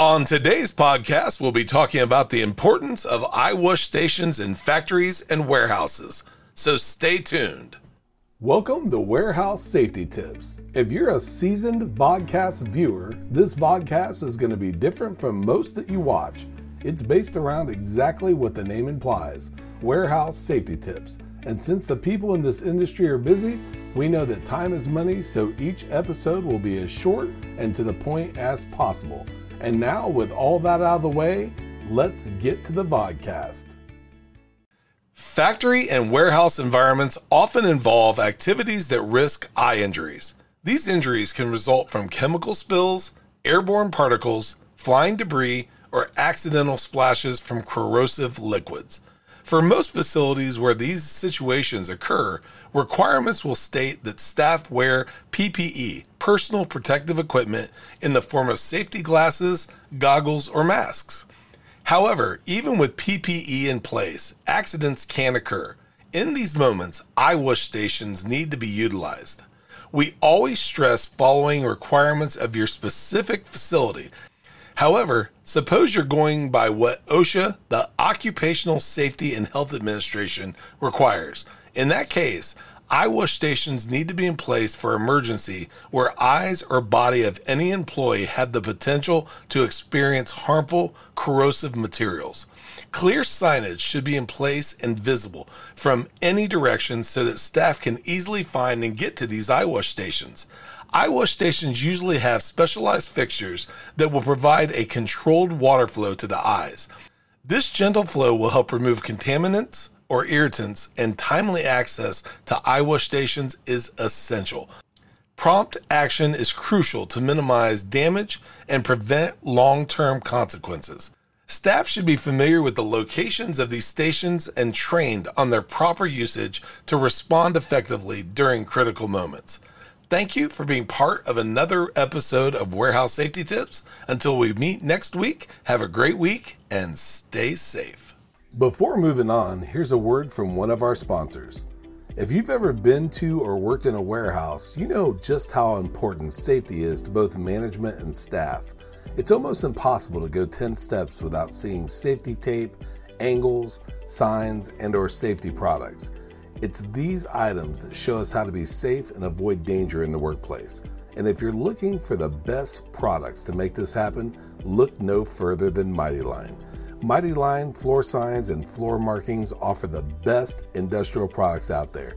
On today's podcast, we'll be talking about the importance of eyewash stations in factories and warehouses. So stay tuned. Welcome to Warehouse Safety Tips. If you're a seasoned vodcast viewer, this vodcast is going to be different from most that you watch. It's based around exactly what the name implies warehouse safety tips. And since the people in this industry are busy, we know that time is money, so each episode will be as short and to the point as possible. And now, with all that out of the way, let's get to the vodcast. Factory and warehouse environments often involve activities that risk eye injuries. These injuries can result from chemical spills, airborne particles, flying debris, or accidental splashes from corrosive liquids. For most facilities where these situations occur, requirements will state that staff wear PPE, personal protective equipment, in the form of safety glasses, goggles, or masks. However, even with PPE in place, accidents can occur. In these moments, eyewash stations need to be utilized. We always stress following requirements of your specific facility. However, suppose you're going by what OSHA, the Occupational Safety and Health Administration, requires. In that case, eyewash stations need to be in place for emergency where eyes or body of any employee have the potential to experience harmful corrosive materials. Clear signage should be in place and visible from any direction so that staff can easily find and get to these eyewash stations. Eyewash stations usually have specialized fixtures that will provide a controlled water flow to the eyes. This gentle flow will help remove contaminants, or irritants, and timely access to eyewash stations is essential. Prompt action is crucial to minimize damage and prevent long term consequences. Staff should be familiar with the locations of these stations and trained on their proper usage to respond effectively during critical moments. Thank you for being part of another episode of Warehouse Safety Tips. Until we meet next week, have a great week and stay safe. Before moving on, here's a word from one of our sponsors. If you've ever been to or worked in a warehouse, you know just how important safety is to both management and staff. It's almost impossible to go 10 steps without seeing safety tape, angles, signs, and or safety products. It's these items that show us how to be safe and avoid danger in the workplace. And if you're looking for the best products to make this happen, look no further than Mighty Line. Mighty Line floor signs and floor markings offer the best industrial products out there.